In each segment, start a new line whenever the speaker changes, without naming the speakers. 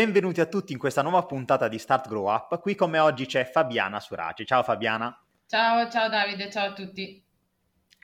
Benvenuti a tutti in questa nuova puntata di Start Grow Up. Qui come oggi c'è Fabiana Suraci. Ciao Fabiana.
Ciao, ciao Davide, ciao a tutti.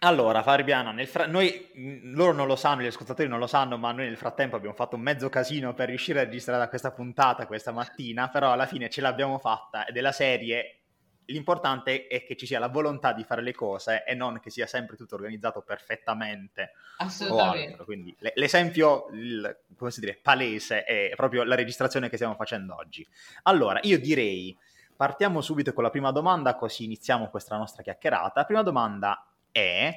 Allora, Fabiana, fra- noi, loro non lo sanno, gli ascoltatori non lo sanno, ma noi nel frattempo abbiamo fatto un mezzo casino per riuscire a registrare questa puntata questa mattina, però alla fine ce l'abbiamo fatta è la serie l'importante è che ci sia la volontà di fare le cose e non che sia sempre tutto organizzato perfettamente.
Assolutamente.
Quindi l'esempio, il, come si dice, palese è proprio la registrazione che stiamo facendo oggi. Allora, io direi, partiamo subito con la prima domanda, così iniziamo questa nostra chiacchierata. La prima domanda è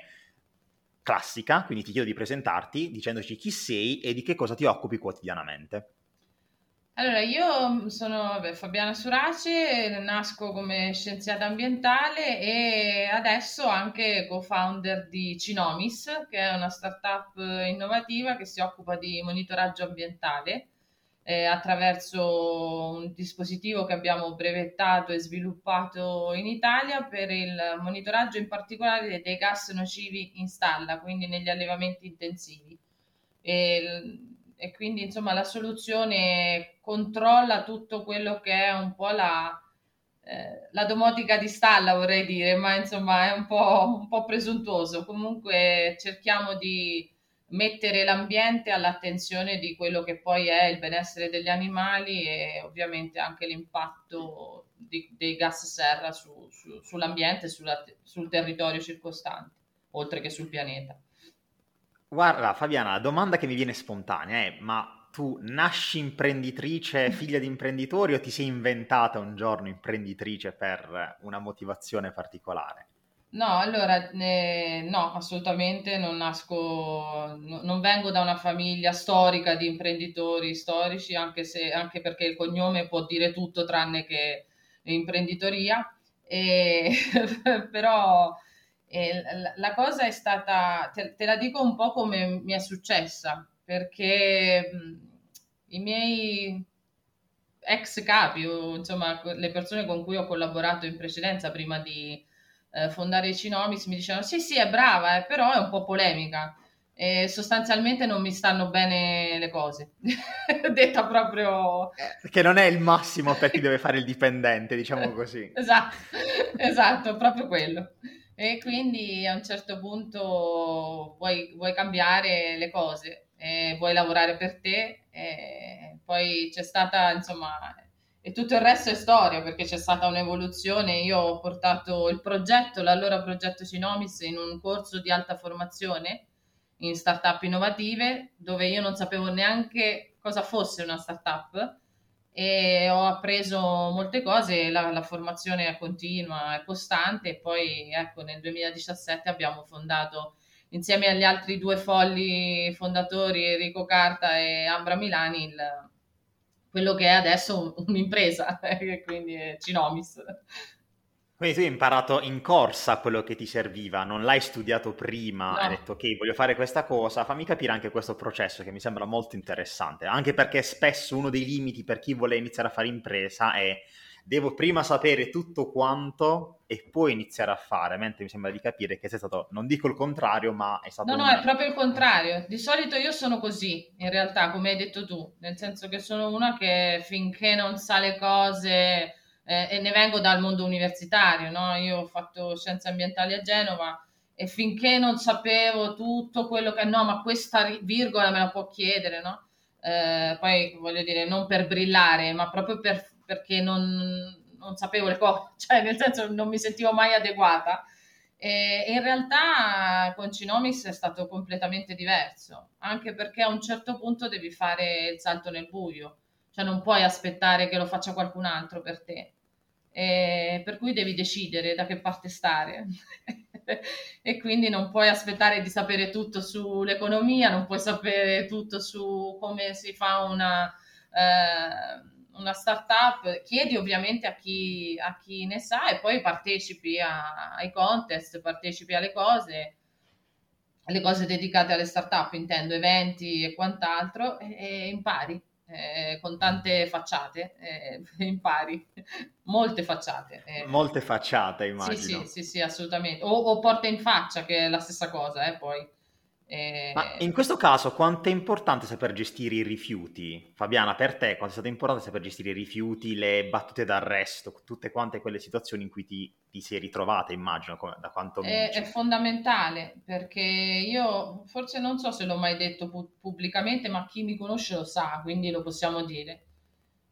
classica, quindi ti chiedo di presentarti dicendoci chi sei e di che cosa ti occupi quotidianamente.
Allora, io sono vabbè, Fabiana Surace, nasco come scienziata ambientale e adesso anche co-founder di Cinomis, che è una startup innovativa che si occupa di monitoraggio ambientale eh, attraverso un dispositivo che abbiamo brevettato e sviluppato in Italia per il monitoraggio in particolare dei gas nocivi in stalla, quindi negli allevamenti intensivi. E, e quindi insomma la soluzione controlla tutto quello che è un po' la, eh, la domotica di stalla, vorrei dire, ma insomma è un po', un po' presuntuoso. Comunque cerchiamo di mettere l'ambiente all'attenzione di quello che poi è il benessere degli animali e ovviamente anche l'impatto di, dei gas serra su, su, sull'ambiente e sul territorio circostante, oltre che sul pianeta.
Guarda, Fabiana, la domanda che mi viene spontanea è: ma tu nasci imprenditrice, figlia di imprenditori, o ti sei inventata un giorno imprenditrice per una motivazione particolare?
No, allora, eh, no, assolutamente non nasco, no- non vengo da una famiglia storica di imprenditori storici, anche se, anche perché il cognome può dire tutto tranne che imprenditoria. E, però e la cosa è stata, te, te, la dico un po' come mi è successa, perché i miei ex capi o insomma le persone con cui ho collaborato in precedenza prima di eh, fondare Cinomics mi dicevano sì sì è brava eh, però è un po' polemica e sostanzialmente non mi stanno bene le cose detta proprio
che non è il massimo per chi deve fare il dipendente diciamo così.
Esatto esatto proprio quello e quindi a un certo punto vuoi, vuoi cambiare le cose, eh, vuoi lavorare per te, eh, poi c'è stata, insomma, e tutto il resto è storia perché c'è stata un'evoluzione. Io ho portato il progetto, l'allora progetto Cinomis, in un corso di alta formazione in startup innovative dove io non sapevo neanche cosa fosse una startup e ho appreso molte cose, la, la formazione è continua, è costante e poi ecco nel 2017 abbiamo fondato insieme agli altri due folli fondatori Enrico Carta e Ambra Milani il, quello che è adesso un'impresa, quindi Cinomis.
Quindi tu hai imparato in corsa quello che ti serviva, non l'hai studiato prima, no. hai detto ok, voglio fare questa cosa, fammi capire anche questo processo che mi sembra molto interessante, anche perché spesso uno dei limiti per chi vuole iniziare a fare impresa è devo prima sapere tutto quanto e poi iniziare a fare, mentre mi sembra di capire che sei stato, non dico il contrario, ma è stato...
No, no, è proprio il contrario. Di solito io sono così, in realtà, come hai detto tu, nel senso che sono una che finché non sa le cose eh, e ne vengo dal mondo universitario, no? Io ho fatto scienze ambientali a Genova e finché non sapevo tutto quello che no, ma questa virgola me la può chiedere, no? Eh, poi voglio dire, non per brillare, ma proprio per, perché non, non, sapevo le cose, cioè nel senso non mi sentivo mai adeguata. E in realtà con Cinomics è stato completamente diverso, anche perché a un certo punto devi fare il salto nel buio, cioè non puoi aspettare che lo faccia qualcun altro per te eh, per cui devi decidere da che parte stare. e quindi non puoi aspettare di sapere tutto sull'economia, non puoi sapere tutto su come si fa una, eh, una startup, chiedi ovviamente a chi, a chi ne sa e poi partecipi a, ai contest, partecipi alle cose, alle cose dedicate alle startup, intendo eventi e quant'altro, e, e impari. Eh, con tante facciate, eh, impari, molte facciate.
Eh. Molte facciate, immagino.
Sì, sì, sì, sì assolutamente. O, o, porta in faccia, che è la stessa cosa, eh, poi.
Eh... Ma in questo caso quanto è importante saper gestire i rifiuti? Fabiana, per te quanto è stato importante saper gestire i rifiuti, le battute d'arresto, tutte quante quelle situazioni in cui ti, ti sei ritrovata, immagino, come, da quanto mi
è, è, fondamentale perché io forse non so se l'ho mai detto pu- pubblicamente, ma chi mi conosce lo sa, quindi lo possiamo dire.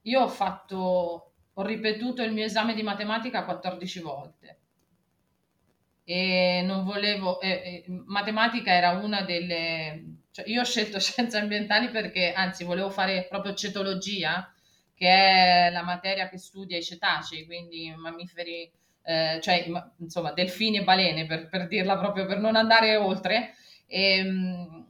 Io ho fatto, ho ripetuto il mio esame di matematica 14 volte e non volevo, eh, eh, matematica era una delle, cioè io ho scelto scienze ambientali perché anzi volevo fare proprio cetologia, che è la materia che studia i cetacei, quindi mammiferi, eh, cioè insomma delfini e balene per, per, dirla proprio per non andare oltre. E, ehm,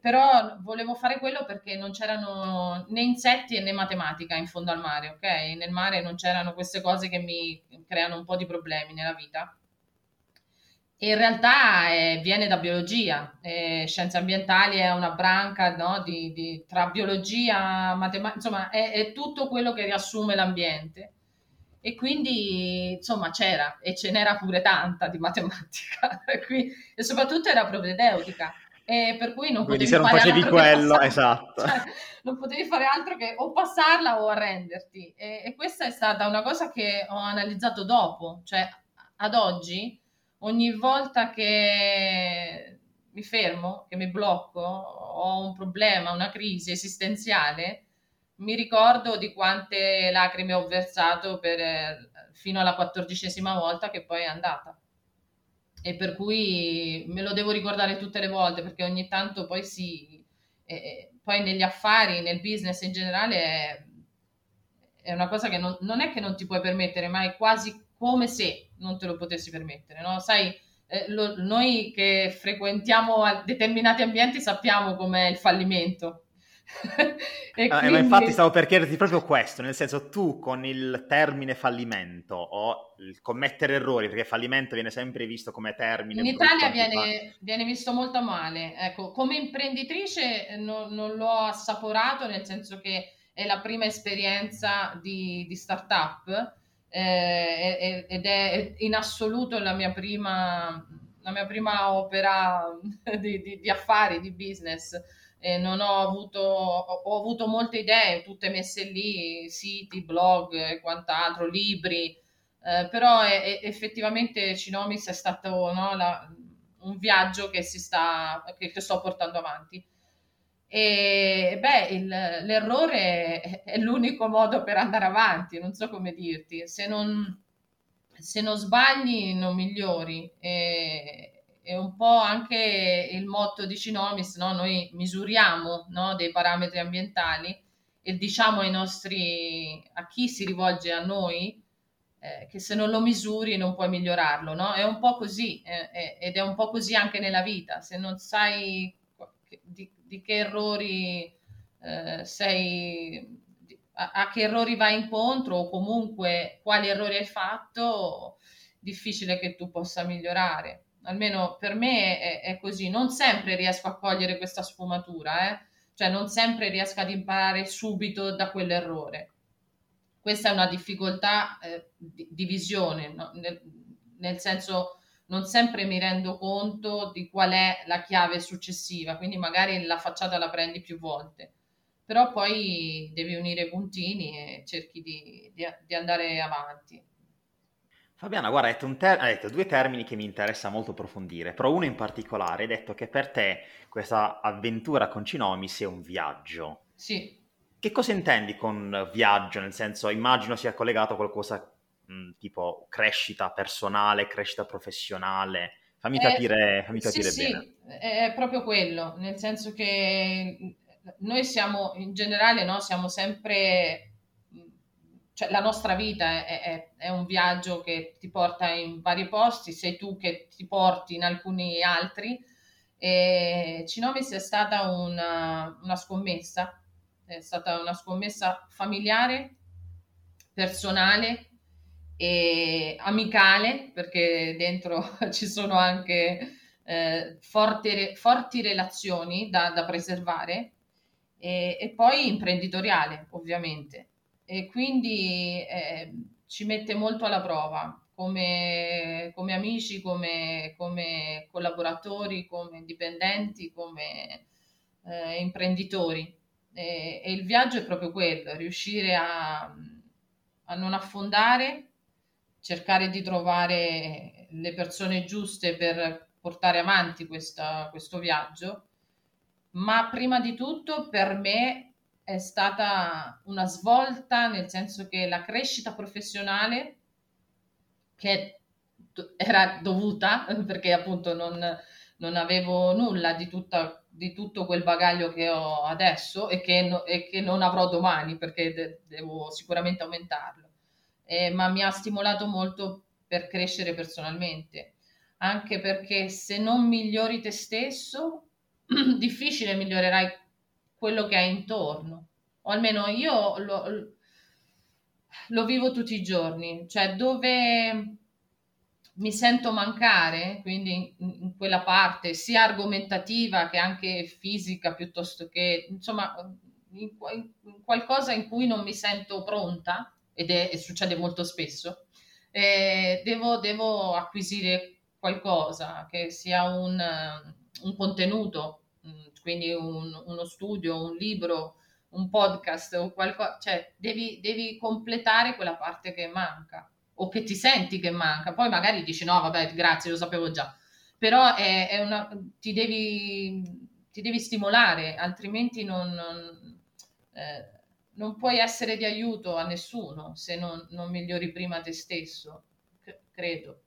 però volevo fare quello perché non c'erano né insetti né matematica in fondo al mare, ok? Nel mare non c'erano queste cose che mi creano un po' di problemi nella vita in realtà eh, viene da biologia, eh, scienze ambientali è una branca no, di, di, tra biologia, matematica, insomma è, è, tutto quello che riassume l'ambiente. E quindi insomma c'era, e ce n'era pure tanta di matematica, e, e soprattutto era propedeutica. E per cui non
quindi potevi fare altro quello, esatto.
Cioè, non potevi fare altro che o passarla o arrenderti. E, e questa è stata una cosa che ho analizzato dopo, cioè ad oggi ogni volta che mi fermo, che mi blocco, ho un problema, una crisi esistenziale, mi ricordo di quante lacrime ho versato per, fino alla quattordicesima volta che poi è andata. E per cui me lo devo ricordare tutte le volte perché ogni tanto poi sì, e, poi negli affari, nel business in generale è, è una cosa che non, non, è che non ti puoi permettere, ma è quasi come se non te lo potessi permettere, no? Sai, eh, lo, noi che frequentiamo determinati ambienti sappiamo com'è il fallimento.
e ah, quindi... Ma infatti stavo per chiederti proprio questo, nel senso tu con il termine fallimento o il commettere errori, perché fallimento viene sempre visto come termine.
In Italia viene, viene, visto molto male, ecco, come imprenditrice non, non, l'ho assaporato, nel senso che è la prima esperienza di, di startup, eh, ed è in assoluto la mia prima, la mia prima opera di, di, di affari, di business. Eh, non ho avuto, ho avuto molte idee, tutte messe lì, siti, blog e quant'altro, libri, eh, però è, è, effettivamente Cinomis è stato no, la, un viaggio che, sta, che, che sto portando avanti. E beh, il, l'errore è l'unico modo per andare avanti, non so come dirti. Se non, se non sbagli, non migliori. E, è un po' anche il motto di Cinomis, no? noi misuriamo no? dei parametri ambientali e diciamo ai nostri, a chi si rivolge a noi, eh, che se non lo misuri non puoi migliorarlo, no? È un po' così eh, ed è un po' così anche nella vita, se non sai di, che errori eh, sei, a, a, che errori vai incontro o comunque quali errori hai fatto, difficile che tu possa migliorare. Almeno per me è, è così. Non sempre riesco a cogliere questa sfumatura, eh? cioè non sempre riesco ad imparare subito da quell'errore. Questa è una difficoltà eh, di, di, visione, no? nel, nel senso non sempre mi rendo conto di qual è la chiave successiva, quindi magari la facciata la prendi più volte, però poi devi unire i puntini e cerchi di, di, di andare avanti.
Fabiana, guarda, hai detto, ter- hai detto, due termini che mi interessa molto approfondire, però uno in particolare, hai detto che per te questa avventura con Cinomi sia un viaggio.
Sì.
Che cosa intendi con viaggio? Nel senso, immagino sia collegato a qualcosa mh, tipo crescita personale, crescita professionale. Fammi eh, capire, fammi capire
sì,
bene.
Sì, è proprio quello, nel senso che noi siamo in generale, no, siamo sempre cioè la nostra vita è, è, è, un viaggio che ti porta in vari posti, sei tu che ti porti in alcuni altri. E Cinomis è stata una, una scommessa, è stata una scommessa familiare personale e amicale, perché dentro ci sono anche eh, forti, forti, relazioni da, da preservare, e, e, poi imprenditoriale, ovviamente. E quindi eh, ci mette molto alla prova come, come amici, come, come, collaboratori, come dipendenti, come eh, imprenditori. E, e, il viaggio è proprio quello, riuscire a, a non affondare, cercare di trovare le persone giuste per portare avanti questa, questo viaggio, ma prima di tutto per me è stata una svolta nel senso che la crescita professionale che era dovuta perché appunto non, non avevo nulla di, tutta, di, tutto quel bagaglio che ho adesso e che, no, e che non avrò domani perché de- devo sicuramente aumentarlo, eh, ma mi ha stimolato molto per crescere personalmente, anche perché se non migliori te stesso, difficile migliorerai quello che hai intorno, o almeno io lo, lo vivo tutti i giorni, cioè dove mi sento mancare, quindi in, quella parte sia argomentativa che anche fisica, piuttosto che insomma in, in qualcosa in cui non mi sento pronta, ed è, succede molto spesso, eh, devo, devo, acquisire qualcosa che sia un, un contenuto, mm, quindi un, uno studio, un libro, un podcast o qualcosa, cioè devi, devi completare quella parte che manca o che ti senti che manca. Poi magari dici no, vabbè, grazie, lo sapevo già. Però è, è una, ti, devi, ti devi stimolare, altrimenti non, non, eh, non, puoi essere di aiuto a nessuno se non, non migliori prima te stesso. C- credo.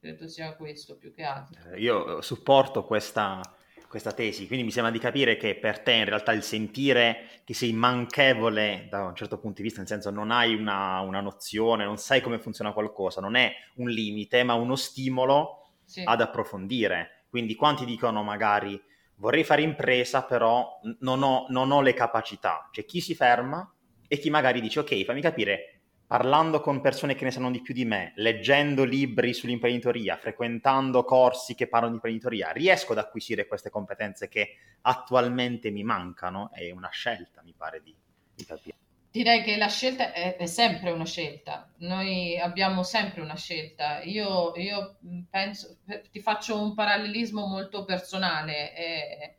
Credo sia questo più che altro.
Eh, io supporto questa, questa tesi, quindi mi sembra di capire che per te in realtà il sentire che sei manchevole da un certo punto di vista, nel senso non hai una, una nozione, non sai come funziona qualcosa, non è un limite, ma uno stimolo sì. ad approfondire. Quindi quanti dicono magari vorrei fare impresa, però non ho, non ho le capacità. C'è chi si ferma e chi magari dice ok, fammi capire parlando con persone che ne sanno di più di me, leggendo libri sull'imprenditoria, frequentando corsi che parlano di imprenditoria, riesco ad acquisire queste competenze che attualmente mi mancano? È una scelta, mi pare di, di capire.
Direi che la scelta è, è, sempre una scelta, noi abbiamo sempre una scelta. Io, io penso, ti faccio un parallelismo molto personale. Eh,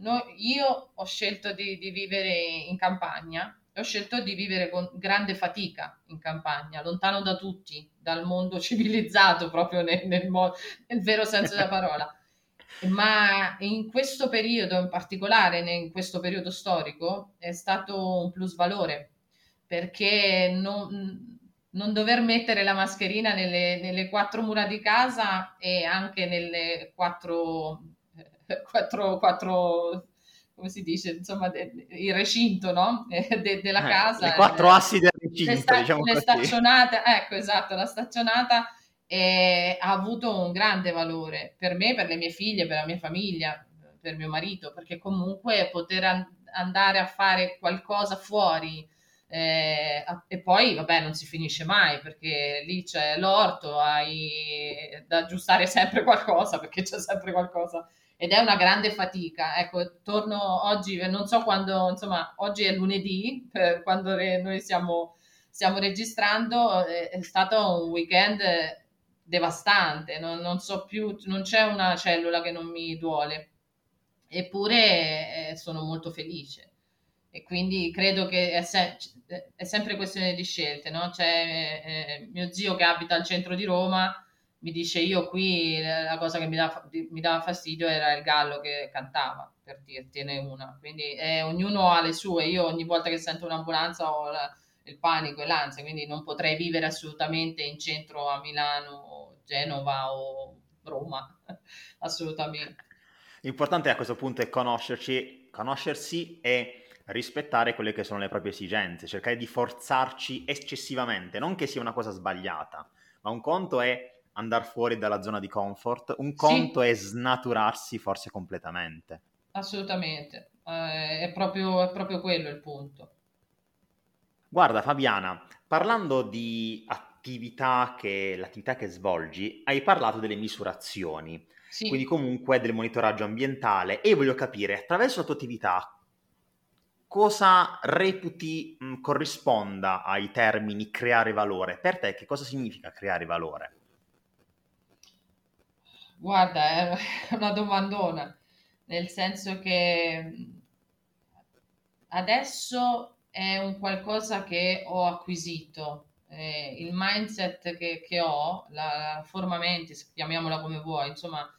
no, io ho scelto di, di vivere in campagna ho scelto di vivere con grande fatica in campagna, lontano da tutti, dal mondo civilizzato proprio nel, nel, nel vero senso della parola. Ma in questo periodo, in particolare in questo periodo storico, è stato un plus valore perché non, non dover mettere la mascherina nelle, nelle, quattro mura di casa e anche nelle quattro, quattro, quattro come si dice, insomma, il recinto no? de, della eh, casa.
Le quattro assi del recinto, le, sta- diciamo
le staccionate, ecco, esatto, la staccionata eh, ha avuto un grande valore per me, per le mie figlie, per la mia famiglia, per mio marito, perché comunque poter an- andare a fare qualcosa fuori eh, e poi, vabbè, non si finisce mai perché lì c'è l'orto, hai da aggiustare sempre qualcosa perché c'è sempre qualcosa ed è una grande fatica. Ecco, torno oggi, non so quando, insomma, oggi è lunedì, eh, quando re, noi stiamo, stiamo registrando, eh, è stato un weekend devastante, non, non, so più, non c'è una cellula che non mi duole, eppure eh, sono molto felice. E quindi credo che è, se- è sempre questione di scelte, no? C'è eh, mio zio che abita al centro di Roma, mi dice io qui la cosa che mi, da, mi dava fastidio era il gallo che cantava, per dirtene una. Quindi eh, ognuno ha le sue, io ogni volta che sento un'ambulanza ho la, il panico e l'ansia, quindi non potrei vivere assolutamente in centro a Milano, Genova o Roma, assolutamente.
L'importante a questo punto è conoscerci, conoscersi e rispettare quelle che sono le proprie esigenze, cercare di forzarci eccessivamente, non che sia una cosa sbagliata, ma un conto è andare fuori dalla zona di comfort, un conto sì. è snaturarsi forse completamente.
Assolutamente, eh, è, proprio, è proprio quello il punto.
Guarda Fabiana, parlando di attività che, l'attività che svolgi, hai parlato delle misurazioni, sì. quindi comunque del monitoraggio ambientale e voglio capire attraverso la tua attività cosa reputi mh, corrisponda ai termini creare valore. Per te che cosa significa creare valore?
Guarda, è una domandona, nel senso che adesso è un qualcosa che ho acquisito. Eh, il mindset che, che ho, la, la forma mente, chiamiamola come vuoi, insomma,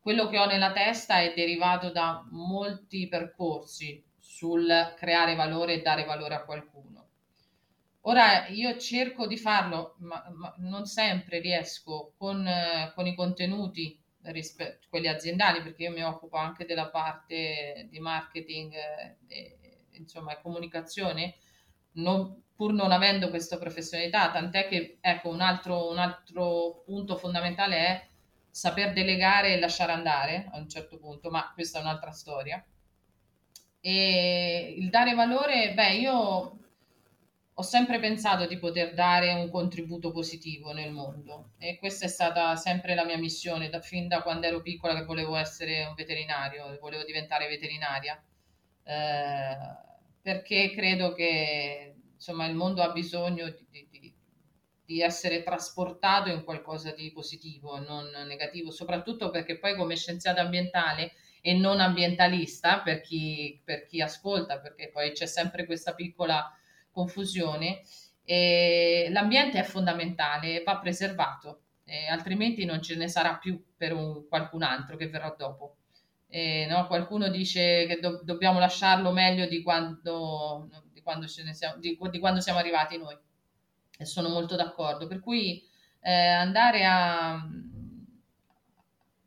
quello che ho nella testa è derivato da molti percorsi sul creare valore e dare valore a qualcuno. Ora io cerco di farlo, ma, ma non sempre riesco con, eh, con i contenuti, rispetto, quelli aziendali, perché io mi occupo anche della parte di marketing eh, e, insomma, comunicazione, non, pur non avendo questa professionalità, tant'è che ecco, un altro, un altro punto fondamentale è saper delegare e lasciare andare a un certo punto, ma questa è un'altra storia. E il dare valore, beh, io ho sempre pensato di poter dare un contributo positivo nel mondo e questa è stata sempre la mia missione da, fin da quando ero piccola che volevo essere un veterinario, volevo diventare veterinaria, eh, perché credo che insomma, il mondo ha bisogno di, di, di essere trasportato in qualcosa di positivo, non negativo, soprattutto perché poi come scienziata ambientale e non ambientalista per chi, per chi ascolta, perché poi c'è sempre questa piccola confusione. E l'ambiente è fondamentale, va preservato, eh, altrimenti non ce ne sarà più per un, qualcun altro che verrà dopo. Eh, no? Qualcuno dice che do- dobbiamo lasciarlo meglio di quando, di, quando siamo, di, di quando siamo arrivati noi. E sono molto d'accordo. Per cui eh, andare a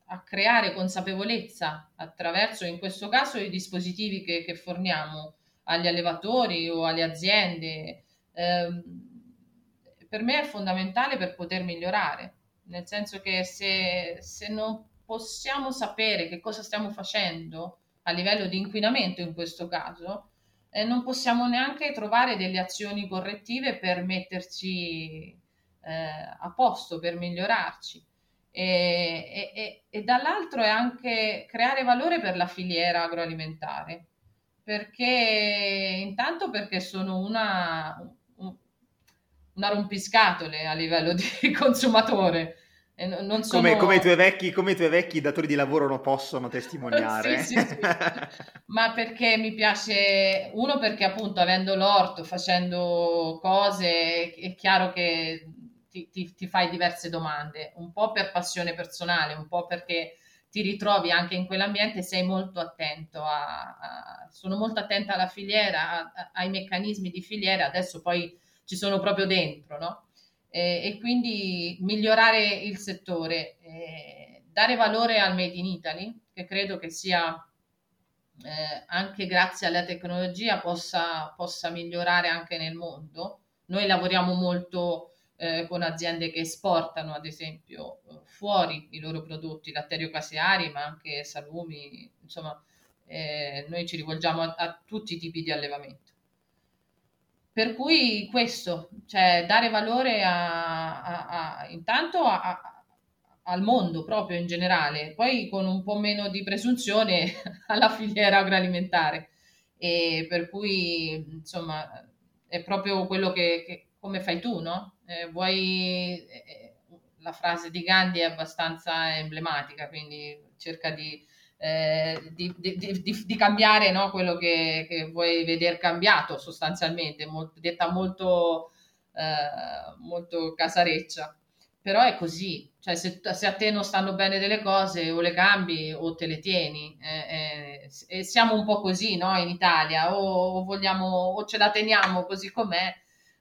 a creare consapevolezza attraverso, in questo caso, i dispositivi che, che forniamo agli allevatori o alle aziende. Eh, per me è fondamentale per poter migliorare, nel senso che se, se non possiamo sapere che cosa stiamo facendo a livello di inquinamento in questo caso, eh, non possiamo neanche trovare delle azioni correttive per metterci eh, a posto, per migliorarci e, e, e, dall'altro è anche creare valore per la filiera agroalimentare, perché intanto perché sono una, una rompiscatole a livello di consumatore.
Non sono... come, come, i tuoi vecchi, come, i tuoi vecchi, datori di lavoro non possono testimoniare.
sì, sì, sì. Ma perché mi piace, uno perché appunto avendo l'orto, facendo cose, è chiaro che ti, ti, ti fai diverse domande, un po' per passione personale, un po' perché ti ritrovi anche in quell'ambiente, sei molto attento a, a sono molto attenta alla filiera, a, ai meccanismi di filiera, adesso poi ci sono proprio dentro, no? E, e quindi migliorare il settore, eh, dare valore al Made in Italy, che credo che sia eh, anche grazie alla tecnologia possa, possa migliorare anche nel mondo. Noi lavoriamo molto eh, con aziende che esportano ad esempio fuori i loro prodotti latterio caseari ma anche salumi, insomma eh, noi ci rivolgiamo a, a, tutti i tipi di allevamento. Per cui questo, cioè dare valore a, a, intanto al mondo proprio in generale, poi con un po' meno di presunzione alla filiera agroalimentare. E per cui insomma è proprio quello che, che come fai tu, no? eh, vuoi, eh, la frase di Gandhi è abbastanza emblematica, quindi cerca di, eh, di, di, di cambiare no? quello che, che, vuoi vedere cambiato sostanzialmente, molto, detta molto, eh, molto casareccia. Però è così, cioè se, se, a te non stanno bene delle cose o le cambi o te le tieni. Eh, eh, siamo un po' così no? in Italia, o, vogliamo, o ce la teniamo così com'è,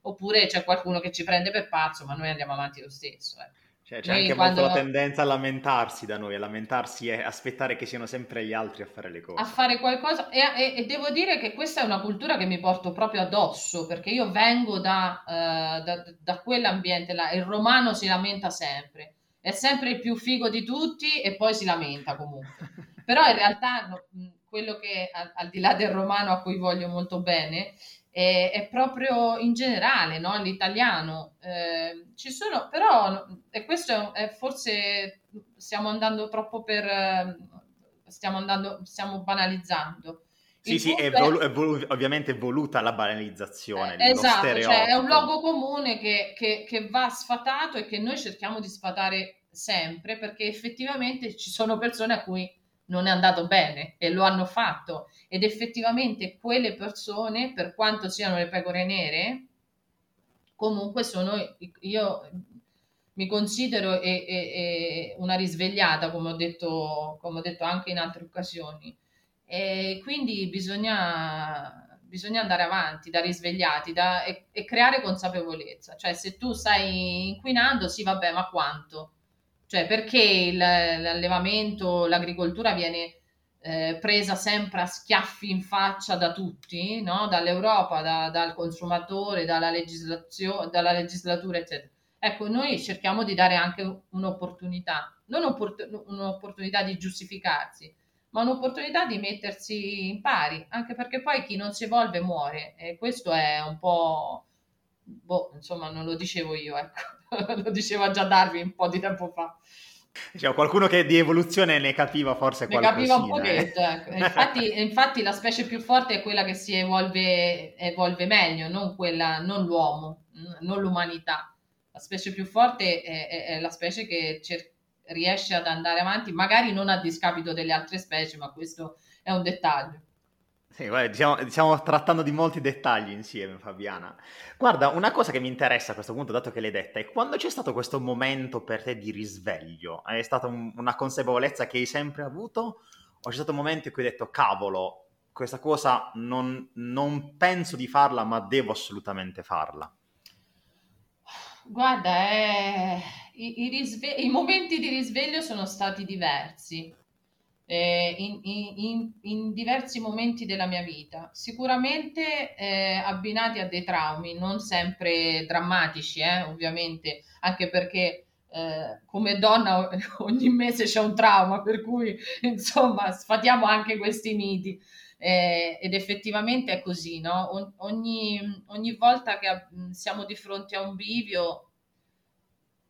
oppure c'è qualcuno che ci prende per pazzo, ma noi andiamo avanti lo stesso. Eh.
Cioè, c'è noi anche molto la tendenza a lamentarsi da noi, a lamentarsi e aspettare che siano sempre gli altri a fare le cose.
A fare qualcosa, e, e, e devo dire che questa è una cultura che mi porto proprio addosso, perché io vengo da, uh, da, da quell'ambiente là, il romano si lamenta sempre, è sempre il più figo di tutti e poi si lamenta comunque. Però in realtà no, quello che al, al di là del romano a cui voglio molto bene, è, è proprio in generale no? l'italiano. Eh, ci sono, però, e questo è, è, forse stiamo andando troppo per, stiamo andando, stiamo banalizzando.
Sì, sì, è, volu- è volu- ovviamente voluta la banalizzazione.
Eh, esatto, cioè è un luogo comune che, che, che va sfatato e che noi cerchiamo di sfatare sempre perché effettivamente ci sono persone a cui non è andato bene e lo hanno fatto. Ed effettivamente quelle persone per quanto siano le pecore nere comunque sono io mi considero e, e, e una risvegliata come ho, detto, come ho detto anche in altre occasioni. E quindi bisogna, bisogna andare avanti da risvegliati da, e, e creare consapevolezza. Cioè se tu stai inquinando sì vabbè ma quanto cioè, perché il, l'allevamento, l'agricoltura viene eh, presa sempre a schiaffi in faccia da tutti, no? dall'Europa, da, dal consumatore, dalla, dalla legislatura, eccetera. Ecco, noi cerchiamo di dare anche un'opportunità, non opport- un'opportunità di giustificarsi, ma un'opportunità di mettersi in pari, anche perché poi chi non si evolve muore e questo è un po', boh, insomma, non lo dicevo io, ecco. lo diceva già Darwin un po' di tempo fa.
Cioè, qualcuno che di evoluzione ne capiva forse
ne capiva un pochetto, eh. ecco. infatti, infatti, la specie più forte è quella che si evolve, evolve meglio, non, quella, non l'uomo, non l'umanità. La specie più forte è, è, è la specie che cer- riesce ad andare avanti, magari non a discapito delle altre specie, ma questo è un dettaglio.
Sì, guarda, diciamo, stiamo trattando di molti dettagli insieme, Fabiana. Guarda, una cosa che mi interessa a questo punto, dato che l'hai detta, è quando c'è stato questo momento per te di risveglio? È stata un, una consapevolezza che hai sempre avuto? O c'è stato un momento in cui hai detto, cavolo, questa cosa non, non penso di farla, ma devo assolutamente farla?
Guarda, eh, i, i, risve- i momenti di risveglio sono stati diversi eh, in, in, in, diversi momenti della mia vita, sicuramente eh, abbinati a dei traumi, non sempre drammatici, eh, ovviamente, anche perché eh, come donna ogni mese c'è un trauma, per cui insomma sfatiamo anche questi miti. Eh, ed effettivamente è così, no? Ogni, ogni volta che siamo di fronte a un bivio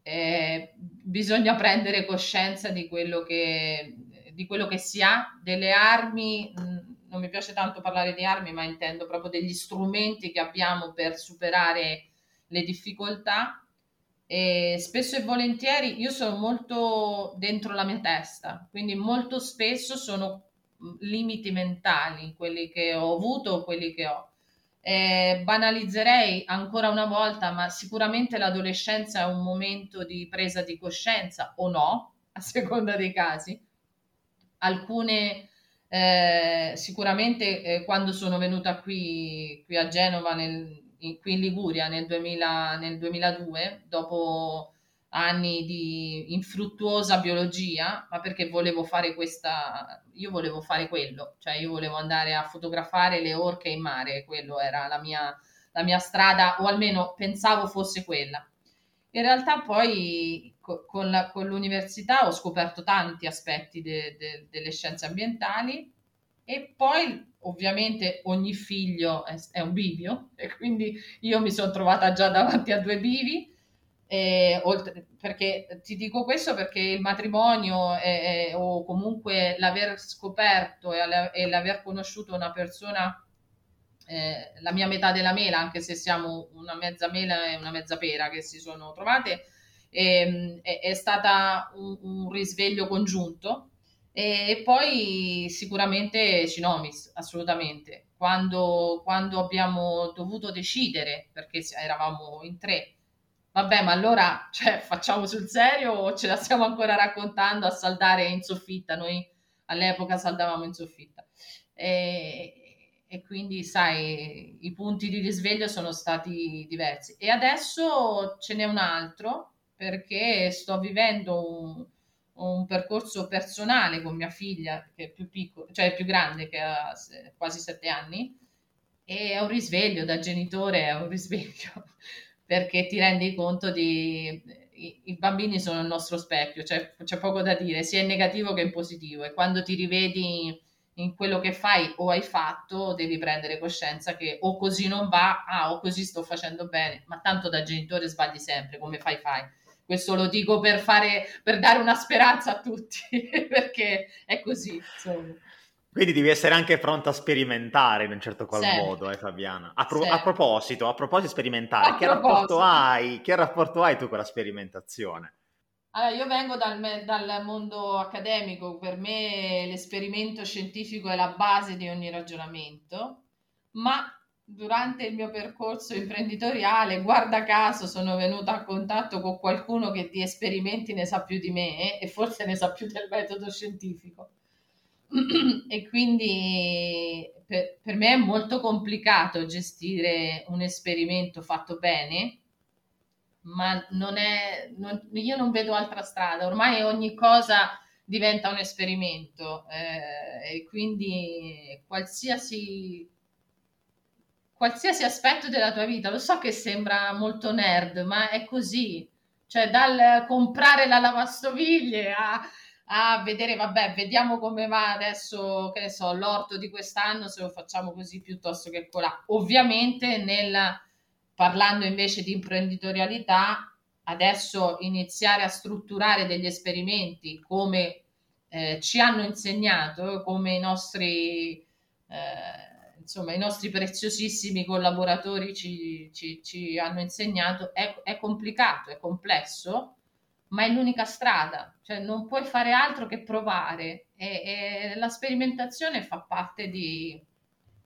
eh, bisogna prendere coscienza di quello che di quello che si ha, delle armi, non mi piace tanto parlare di armi, ma intendo proprio degli strumenti che abbiamo per superare le difficoltà. E spesso e volentieri io sono molto dentro la mia testa, quindi molto spesso sono limiti mentali quelli che ho avuto quelli che ho. Eh, banalizzerei ancora una volta, ma sicuramente l'adolescenza è un momento di presa di coscienza o no, a seconda dei casi alcune eh, sicuramente eh, quando sono venuta qui, qui a Genova, nel, in, qui in Liguria nel, 2000, nel 2002, dopo anni di infruttuosa biologia, ma perché volevo fare questa, io volevo fare quello, cioè io volevo andare a fotografare le orche in mare, quello era la mia, la mia strada, o almeno pensavo fosse quella. In realtà poi con, la, con, l'università ho scoperto tanti aspetti de, de, delle scienze ambientali e poi ovviamente ogni figlio è, è, un bivio e quindi io mi sono trovata già davanti a due bivi. E, oltre, perché ti dico questo perché il matrimonio è, è, o comunque l'aver scoperto e, e l'aver conosciuto una persona eh, la mia metà della mela anche se siamo una mezza mela e una mezza pera che si sono trovate Ehm, è, è stata un, un, risveglio congiunto e, poi sicuramente Cinomis, assolutamente. Quando, quando abbiamo dovuto decidere, perché eravamo in tre, vabbè, ma allora cioè, facciamo sul serio o ce la stiamo ancora raccontando a saldare in soffitta? Noi all'epoca saldavamo in soffitta. E, e quindi, sai, i punti di risveglio sono stati diversi. E adesso ce n'è un altro perché sto vivendo un, un percorso personale con mia figlia, che è più piccola, cioè più grande, che ha quasi sette anni, e è un risveglio da genitore, è un risveglio, perché ti rendi conto di... I, bambini sono il nostro specchio, cioè c'è poco da dire, sia in negativo che in positivo, e quando ti rivedi in quello che fai o hai fatto devi prendere coscienza che o così non va, ah, o così sto facendo bene, ma tanto da genitore sbagli sempre, come fai fai. Questo lo dico per, fare, per dare una speranza a tutti, perché è così. Insomma.
Quindi devi essere anche pronta a sperimentare in un certo qual sempre. modo, eh, Fabiana. A, pro- a, proposito, a proposito sperimentare, a che, proposito. Rapporto hai, che rapporto hai tu con la sperimentazione?
Allora, io vengo dal, dal, mondo accademico, per me l'esperimento scientifico è la base di ogni ragionamento, ma durante il mio percorso imprenditoriale, guarda caso, sono venuta a contatto con qualcuno che di esperimenti ne sa più di me e forse ne sa più del metodo scientifico. e quindi per, per me è molto complicato gestire un esperimento fatto bene ma non è, non, io non vedo altra strada, ormai ogni cosa diventa un esperimento eh, e quindi qualsiasi, qualsiasi aspetto della tua vita, lo so che sembra molto nerd, ma è così, cioè dal comprare la lavastoviglie a, a vedere, vabbè, vediamo come va adesso, che ne so, l'orto di quest'anno, se lo facciamo così piuttosto che colà. Ovviamente nella Parlando invece di imprenditorialità, adesso iniziare a strutturare degli esperimenti come eh, ci hanno insegnato, come i nostri, eh, insomma, i nostri preziosissimi collaboratori ci, ci, ci hanno insegnato, è, è, complicato, è complesso, ma è l'unica strada, cioè non puoi fare altro che provare e, e la sperimentazione fa parte di,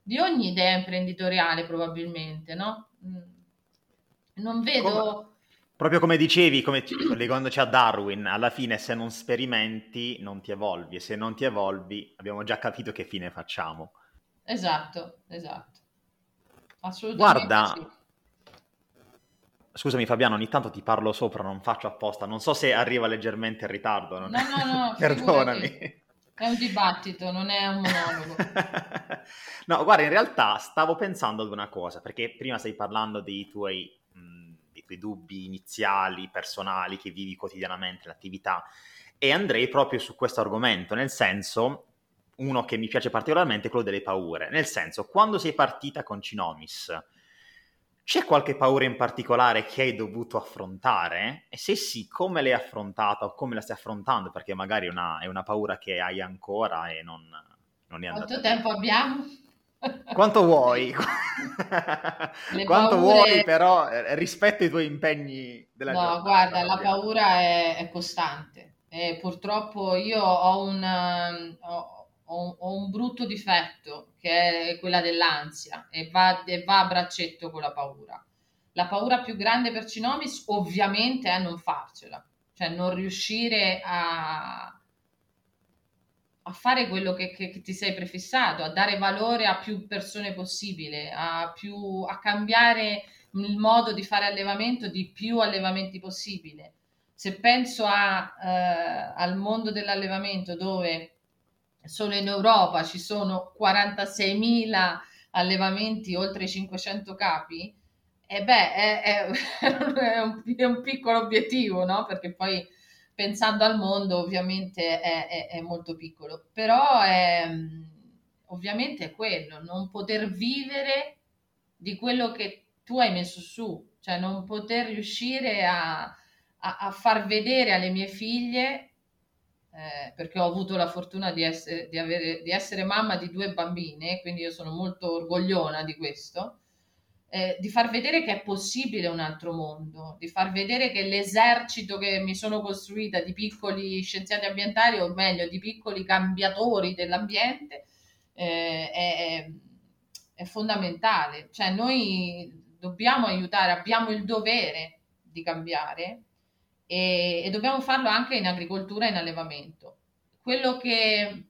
di ogni idea imprenditoriale probabilmente, no? Mm. Non vedo...
Come, proprio come dicevi, come, collegandoci a Darwin, alla fine se non sperimenti non ti evolvi e se non ti evolvi abbiamo già capito che fine facciamo.
Esatto, esatto. Assolutamente
Guarda,
sì.
Scusami Fabiano, ogni tanto ti parlo sopra, non faccio apposta, non so se arriva leggermente in ritardo.
Non... No, no, no, perdonami. È un dibattito, non è un monologo.
no, guarda, in realtà stavo pensando ad una cosa, perché prima stai parlando dei tuoi tuoi dubbi iniziali, personali che vivi quotidianamente, l'attività. E andrei proprio su questo argomento, nel senso, uno che mi piace particolarmente è quello delle paure. Nel senso, quando sei partita con Cinomis, c'è qualche paura in particolare che hai dovuto affrontare? E se sì, come l'hai affrontata o come la stai affrontando? Perché magari è una, è una paura che hai ancora e non, non è andata.
Quanto tempo abbiamo?
Quanto vuoi, quanto paure... vuoi, però eh, rispetto i tuoi impegni della
no,
giornata.
No, guarda, la paura è, è costante. E purtroppo io ho un, ho, ho un, brutto difetto che è quella dell'ansia e va, e va a braccetto con la paura. La paura più grande per Cinomis ovviamente è non farcela, cioè non riuscire a, a fare quello che, che, che, ti sei prefissato, a dare valore a più persone possibile, a, più, a cambiare il modo di fare allevamento di più allevamenti possibile. Se penso a, eh, al mondo dell'allevamento dove solo in Europa ci sono 46.000 allevamenti oltre i 500 capi, e eh beh, è, è, è, un, è un piccolo obiettivo, no? Perché poi pensando al mondo ovviamente è molto piccolo, però è, ovviamente è quello, non poter vivere di quello che tu hai messo su, cioè non poter riuscire a, a, a far vedere alle mie figlie, eh, perché ho avuto la fortuna di essere, di, avere, di essere mamma di due bambine, quindi io sono molto orgogliona di questo, eh, di far vedere che è possibile un altro mondo, di far vedere che l'esercito che mi sono costruita di piccoli scienziati ambientali, o meglio, di piccoli cambiatori dell'ambiente, eh, è, è, fondamentale. Cioè noi dobbiamo aiutare, abbiamo il dovere di cambiare e, e dobbiamo farlo anche in agricoltura e in allevamento. Quello che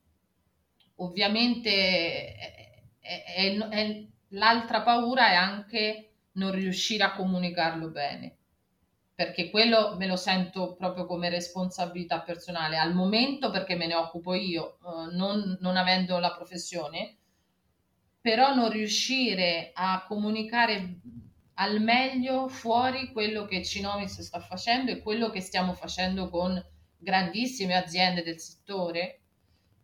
ovviamente è, è, è L'altra paura è anche non riuscire a comunicarlo bene, perché quello me lo sento proprio come responsabilità personale al momento perché me ne occupo io, eh, non, non avendo la professione, però non riuscire a comunicare al meglio fuori quello che Cinomis sta facendo e quello che stiamo facendo con grandissime aziende del settore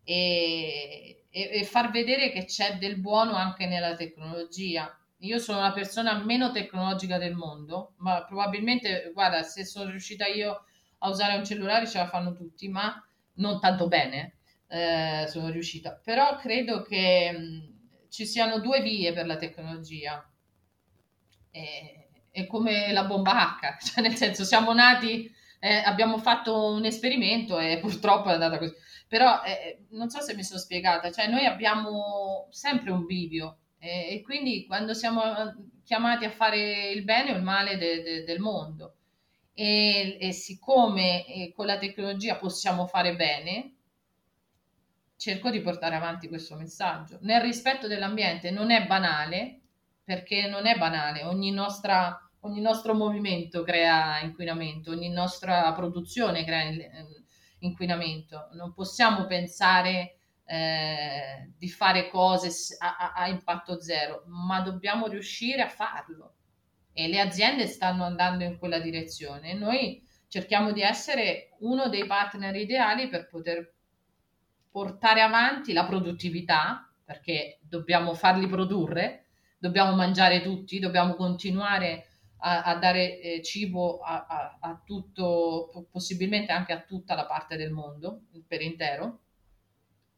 e, e, e far vedere che c'è del buono anche nella tecnologia. Io sono la persona meno tecnologica del mondo, ma probabilmente, guarda, se sono riuscita io a usare un cellulare ce la fanno tutti, ma non tanto bene eh, sono riuscita. Però credo che mh, ci siano due vie per la tecnologia. E, è come la bomba H, cioè nel senso siamo nati, eh, abbiamo fatto un esperimento e purtroppo è andata così. Però eh, non so se mi sono spiegata, cioè noi abbiamo sempre un bivio e quindi quando siamo chiamati a fare il bene o il male de, de, del mondo e, e siccome eh, con la tecnologia possiamo fare bene, cerco di portare avanti questo messaggio. Nel rispetto dell'ambiente non è banale, perché non è banale, ogni, nostra, ogni nostro movimento crea inquinamento, ogni nostra produzione crea inquinamento. Non possiamo pensare eh, di fare cose a, a, a impatto zero, ma dobbiamo riuscire a farlo e le aziende stanno andando in quella direzione. Noi cerchiamo di essere uno dei partner ideali per poter portare avanti la produttività, perché dobbiamo farli produrre, dobbiamo mangiare tutti, dobbiamo continuare a, a dare eh, cibo a, a, a, tutto, possibilmente anche a tutta la parte del mondo per intero,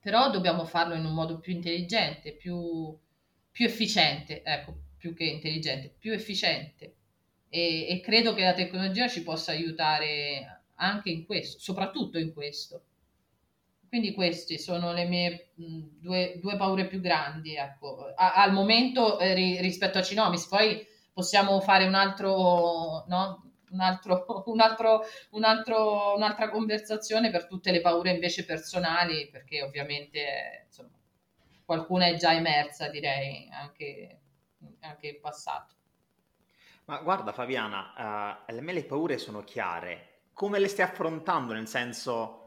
però dobbiamo farlo in un modo più intelligente, più, più efficiente, ecco, più che intelligente, più efficiente. E, e, credo che la tecnologia ci possa aiutare anche in questo, soprattutto in questo. Quindi queste sono le mie due, due, paure più grandi, ecco. A, al momento eh, ri, rispetto a Cinomis, poi possiamo fare un altro, no? un altro, un altro, un altro, un'altra conversazione per tutte le paure invece personali, perché ovviamente insomma, qualcuna è già emersa, direi, anche anche in passato.
Ma guarda Fabiana, uh, a me le paure sono chiare. Come le stai affrontando? Nel senso,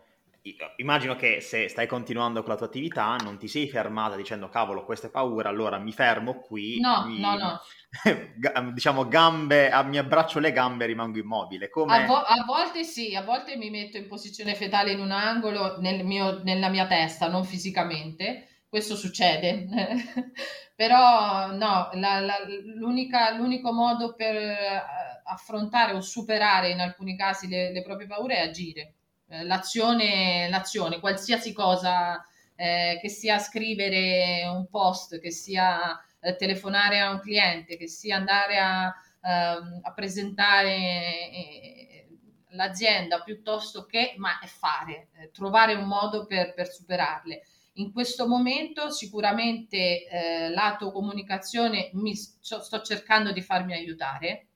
immagino che se stai continuando con la tua attività non ti sei fermata dicendo cavolo questa è paura allora mi fermo qui
no
mi...
no no
diciamo gambe mi abbraccio le gambe e rimango immobile Come...
a, vo- a, volte sì a volte mi metto in posizione fetale in un angolo nel mio, nella mia testa non fisicamente questo succede Però no, la, la, l'unico modo per eh, affrontare o superare in alcuni casi le, le proprie paure è agire. Eh, l'azione, l'azione qualsiasi cosa, eh, che sia scrivere un post, che sia eh, telefonare a un cliente, che sia andare a, ehm, a presentare eh, l'azienda piuttosto che, ma è fare, eh, trovare un modo per, per superarle. In questo momento sicuramente eh, lato comunicazione mi sto, sto cercando di farmi aiutare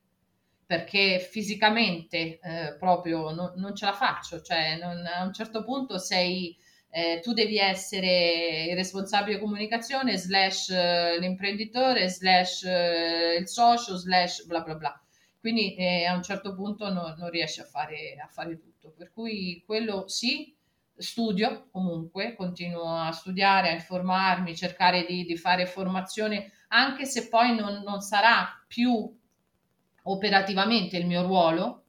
perché fisicamente eh, proprio non, non, ce la faccio, cioè non, a un certo punto sei, eh, tu devi essere il responsabile comunicazione slash eh, l'imprenditore slash eh, il socio slash bla bla bla. Quindi eh, a un certo punto no, non riesci a fare, a fare tutto. Per cui quello sì, studio comunque, continuo a studiare, a informarmi, cercare di, di fare formazione, anche se poi non, non, sarà più operativamente il mio ruolo,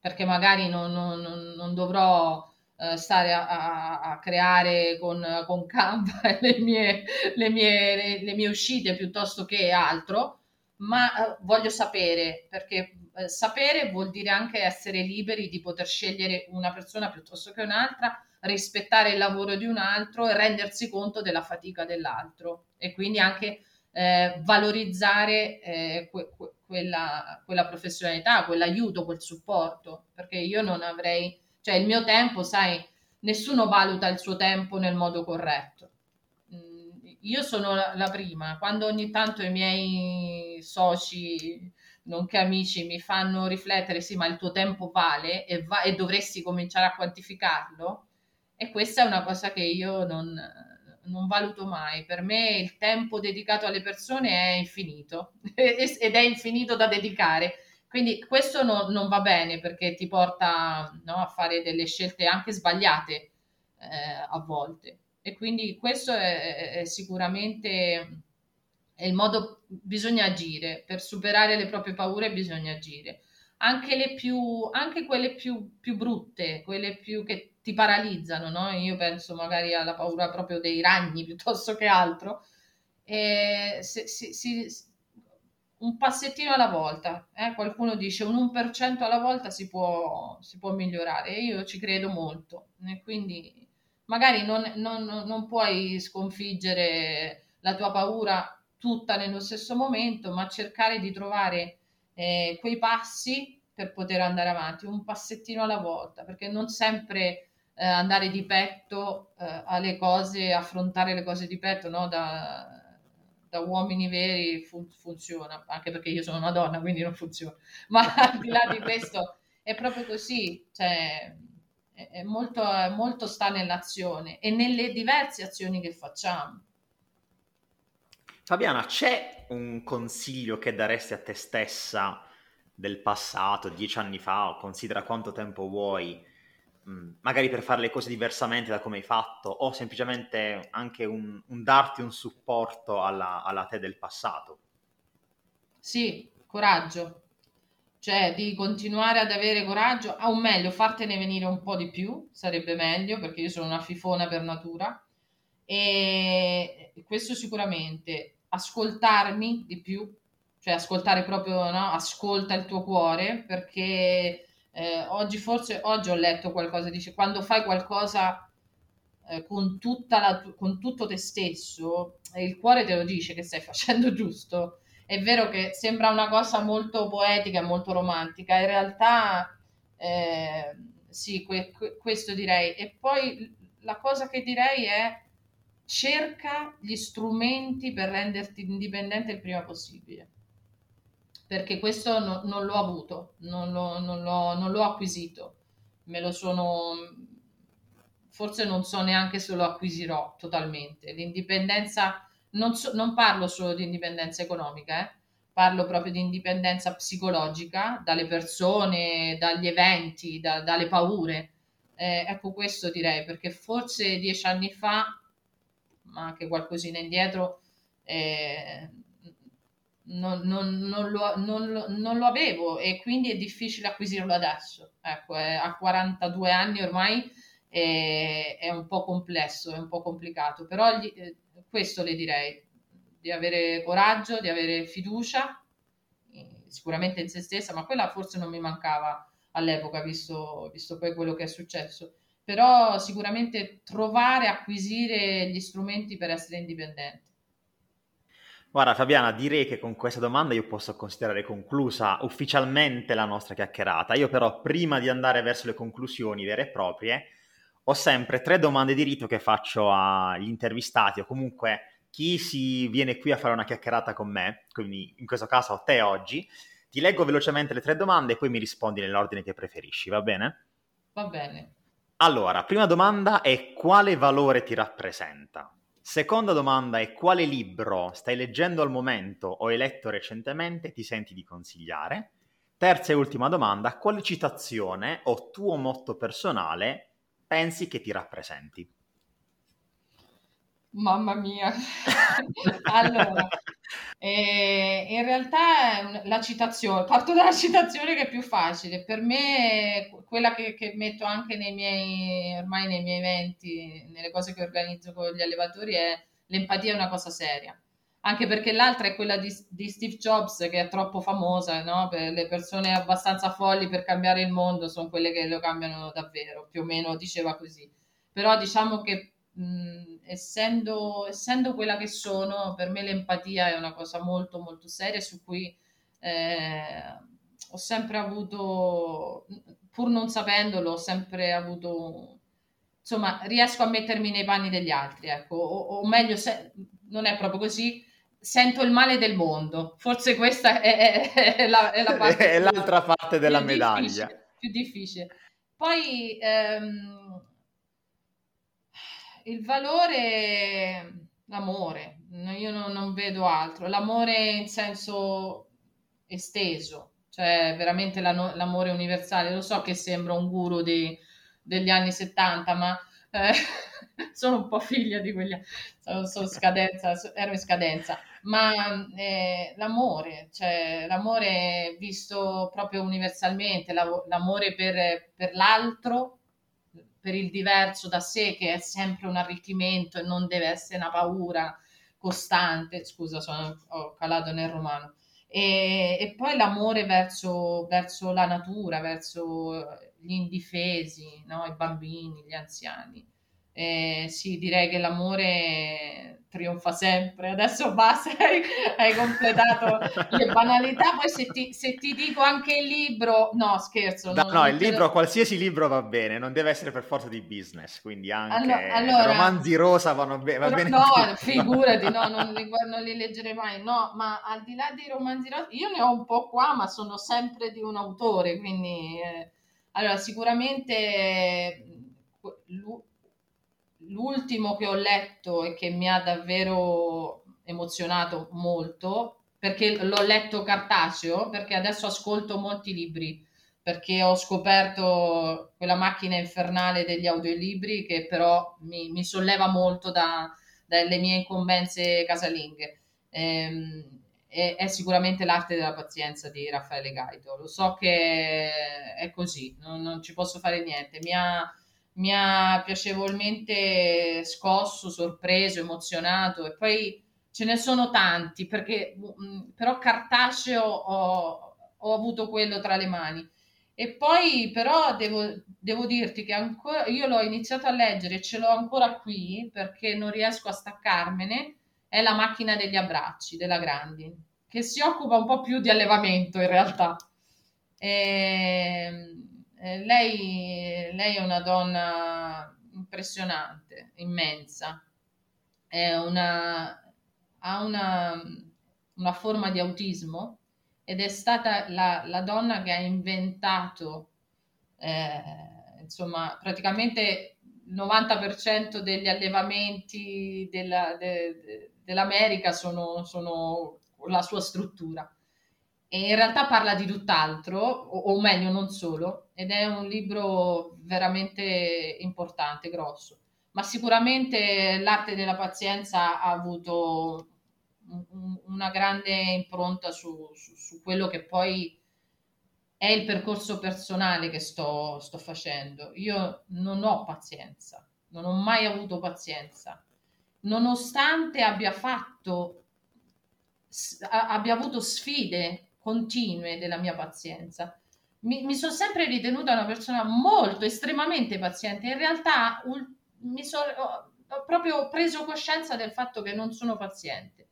perché magari non, non, non dovrò uh, stare a, a, creare con, con Canva le mie, le, mie, le, le mie uscite piuttosto che altro, ma uh, voglio sapere, perché uh, sapere vuol dire anche essere liberi di poter scegliere una persona piuttosto che un'altra rispettare il lavoro di un altro e rendersi conto della fatica dell'altro e quindi anche eh, valorizzare eh, que- que- quella, quella professionalità, quell'aiuto, quel supporto, perché io non avrei, cioè il mio tempo, sai, nessuno valuta il suo tempo nel modo corretto. Mm, io sono la, prima, quando ogni tanto i miei soci nonché amici mi fanno riflettere, sì, ma il tuo tempo vale e, va- e dovresti cominciare a quantificarlo, e questa è una cosa che io non, non valuto mai. Per me il tempo dedicato alle persone è infinito ed è infinito da dedicare. Quindi questo no, non va bene perché ti porta no, a fare delle scelte anche sbagliate eh, a volte. E quindi questo è, è sicuramente è il modo, bisogna agire, per superare le proprie paure bisogna agire anche, le più, anche quelle più, più brutte, quelle più che ti paralizzano, no? Io penso magari alla paura proprio dei ragni piuttosto che altro. E se, si, si, un passettino alla volta, eh? qualcuno dice un 1% alla volta si può, si può migliorare io ci credo molto. E quindi magari non, non, non puoi sconfiggere la tua paura tutta nello stesso momento, ma cercare di trovare eh, quei passi per poter andare avanti, un passettino alla volta, perché non sempre eh, andare di petto eh, alle cose, affrontare le cose di petto, no? da, da uomini veri fun- funziona, anche perché io sono una donna, quindi non funziona, ma al di là di questo è proprio così, cioè è molto, molto sta nell'azione e nelle diverse azioni che facciamo.
Fabiana, c'è un consiglio che daresti a te stessa del passato, dieci anni fa, o considera quanto tempo vuoi, mm, magari per fare le cose diversamente da come hai fatto, o semplicemente anche un, un darti un supporto alla, alla te del passato?
Sì, coraggio, cioè di continuare ad avere coraggio, o meglio, fartene venire un po' di più, sarebbe meglio, perché io sono una fifona per natura, e questo sicuramente, ascoltarmi di più, cioè ascoltare proprio, no? Ascolta il tuo cuore, perché eh, oggi forse, oggi ho letto qualcosa, dice quando fai qualcosa eh, con, la, con tutto te stesso, il cuore te lo dice che stai facendo giusto. È vero che sembra una cosa molto poetica e molto romantica, in realtà eh, sì, que, que, questo direi. E poi la cosa che direi è cerca gli strumenti per renderti indipendente il prima possibile perché questo no, non l'ho avuto, non l'ho, non, l'ho, non l'ho, acquisito, me lo sono, forse non so neanche se lo acquisirò totalmente. L'indipendenza, non, so, non parlo solo di indipendenza economica, eh? parlo proprio di indipendenza psicologica dalle persone, dagli eventi, da, dalle paure. Eh, ecco questo direi, perché forse dieci anni fa, ma anche qualcosina indietro, eh, non, non, non, lo, non, lo, avevo e quindi è difficile acquisirlo adesso. Ecco, è, a 42 anni ormai è, è, un po' complesso, è un po' complicato, però gli, eh, questo le direi, di avere coraggio, di avere fiducia, sicuramente in se stessa, ma quella forse non mi mancava all'epoca, visto, visto poi quello che è successo. Però sicuramente trovare, acquisire gli strumenti per essere indipendenti.
Guarda Fabiana, direi che con questa domanda io posso considerare conclusa ufficialmente la nostra chiacchierata. Io però prima di andare verso le conclusioni vere e proprie ho sempre tre domande di rito che faccio agli intervistati o comunque chi si viene qui a fare una chiacchierata con me, quindi in questo caso a te oggi. Ti leggo velocemente le tre domande e poi mi rispondi nell'ordine che preferisci, va bene?
Va bene.
Allora, prima domanda è quale valore ti rappresenta? Seconda domanda è quale libro stai leggendo al momento o hai letto recentemente e ti senti di consigliare? Terza e ultima domanda, quale citazione o tuo motto personale pensi che ti rappresenti?
Mamma mia. allora, eh, in realtà la citazione, parto dalla citazione che è più facile. Per me, quella che, che, metto anche nei miei, ormai nei miei eventi, nelle cose che organizzo con gli allevatori, è l'empatia è una cosa seria. Anche perché l'altra è quella di, di Steve Jobs, che è troppo famosa, no? Per le persone abbastanza folli per cambiare il mondo sono quelle che lo cambiano davvero, più o meno diceva così. Però diciamo che mh, essendo, essendo quella che sono, per me l'empatia è una cosa molto molto seria su cui eh, ho sempre avuto, pur non sapendolo, ho sempre avuto, insomma, riesco a mettermi nei panni degli altri, ecco, o, o meglio, se, non è proprio così, sento il male del mondo. Forse questa è, è, è, la, è la, parte
l'altra parte della medaglia. Difficile,
più difficile. Poi ehm, il valore, l'amore, io non, non, vedo altro, l'amore in senso esteso, cioè veramente la, l'amore universale. Lo so che sembra un guru di, degli anni 70, ma eh, sono un po' figlia di quegli sono, sono scadenza, ero in scadenza. ma eh, l'amore, cioè l'amore visto proprio universalmente, l'amore per, per l'altro, per il diverso da sé, che è sempre un arricchimento e non deve essere una paura costante. Scusa, sono, ho calato nel romano. E, e poi l'amore verso, verso, la natura, verso gli indifesi, no? i bambini, gli anziani. Eh, sì, direi che l'amore trionfa sempre. Adesso basta, hai, hai completato le banalità. Poi se ti, se ti, dico anche il libro, no, scherzo.
No, no il libro, qualsiasi libro va bene, non deve essere per forza di business, quindi anche allora, allora, romanzi rosa vanno be- va bene.
No, figurati, no, non li, non li leggerei mai. No, ma al di là dei romanzi rosa, io ne ho un po' qua, ma sono sempre di un autore, quindi... Eh, allora, sicuramente l'ultimo che ho letto e che mi ha davvero emozionato molto, perché l'ho letto cartaceo, perché adesso ascolto molti libri, perché ho scoperto quella macchina infernale degli audiolibri che però mi, mi solleva molto da, dalle mie incombenze casalinghe. Ehm, è, sicuramente l'arte della pazienza di Raffaele Gaito. Lo so che è così, non, non ci posso fare niente. Mi ha mi ha piacevolmente scosso, sorpreso, emozionato e poi ce ne sono tanti perché mm, però cartaceo ho, ho avuto quello tra le mani. E poi però devo, devo dirti che ancora io l'ho iniziato a leggere e ce l'ho ancora qui perché non riesco a staccarmene è la macchina degli abbracci della Grandi che si occupa un po' più di allevamento in realtà. E, ehm, eh, lei, lei, è una donna impressionante, immensa, una, ha una, una, forma di autismo ed è stata la, la donna che ha inventato, eh, insomma, praticamente il 90% degli allevamenti della, de, de, dell'America sono, sono la sua struttura e in realtà parla di tutt'altro, o, o, meglio non solo, ed è un libro veramente importante, grosso. Ma sicuramente l'arte della pazienza ha avuto un, una grande impronta su, su, su, quello che poi è il percorso personale che sto, sto facendo. Io non ho pazienza, non ho mai avuto pazienza, nonostante abbia fatto, abbia avuto sfide continue della mia pazienza. Mi, mi sono sempre ritenuta una persona molto, estremamente paziente. In realtà ul, mi sono ho proprio preso coscienza del fatto che non sono paziente,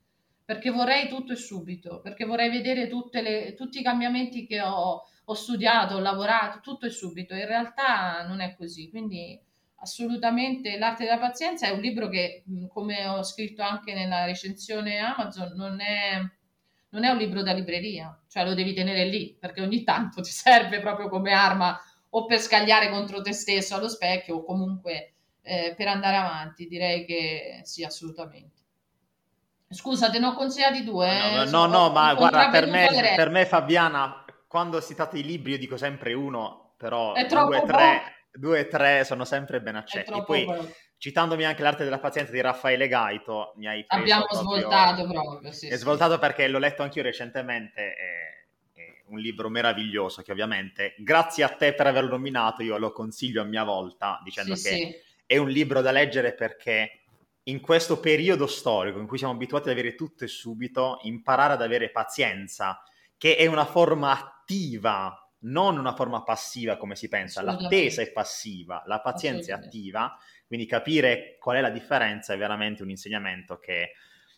perché vorrei tutto e subito, perché vorrei vedere le, tutti i cambiamenti che ho, ho studiato, ho lavorato, tutto e subito. In realtà non è così, quindi assolutamente l'arte della pazienza è un libro che, come ho scritto anche nella recensione Amazon, non è non è un libro da libreria, cioè lo devi tenere lì perché ogni tanto ti serve proprio come arma o per scagliare contro te stesso allo specchio o comunque eh, per andare avanti, direi che sì, assolutamente. Scusa, te ne ho consigliati due.
No, no, no, ma guarda, per me, per me, Fabiana, quando si tratta di libri io dico sempre uno, però due, tre, due, tre sono sempre ben accetti. Poi, buono citandomi anche l'arte della pazienza di Raffaele Gaito, mi hai
preso Abbiamo proprio... svoltato proprio, sì.
È sì. svoltato perché l'ho letto anch'io recentemente, è, è, un libro meraviglioso che ovviamente, grazie a te per averlo nominato, io lo consiglio a mia volta, dicendo sì, che sì. è un libro da leggere perché in questo periodo storico in cui siamo abituati ad avere tutto e subito, imparare ad avere pazienza, che è una forma attiva non una forma passiva come si pensa, l'attesa è passiva, la pazienza è attiva, quindi capire qual è la differenza è veramente un insegnamento che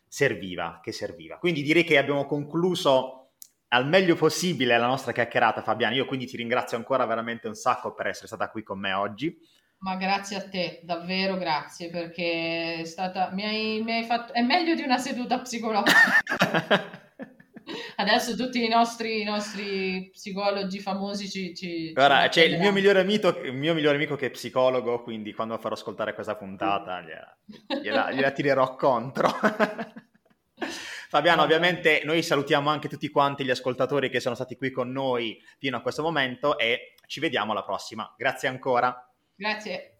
serviva, che serviva. Quindi direi che abbiamo concluso al meglio possibile la nostra chiacchierata, Fabiana. Io quindi ti ringrazio ancora veramente un sacco per essere stata qui con me oggi.
Ma grazie a te, davvero grazie, perché è stata, mi hai, mi hai fatto, è meglio di una seduta psicologica. Adesso tutti i nostri, i nostri psicologi famosi ci... ci
Guarda, c'è il mio, migliore amico, il mio migliore amico che è psicologo, quindi quando farò ascoltare questa puntata gliela, gliela, gliela tirerò contro. Fabiano, ovviamente noi salutiamo anche tutti quanti gli ascoltatori che sono stati qui con noi fino a questo momento e ci vediamo alla prossima. Grazie ancora.
Grazie.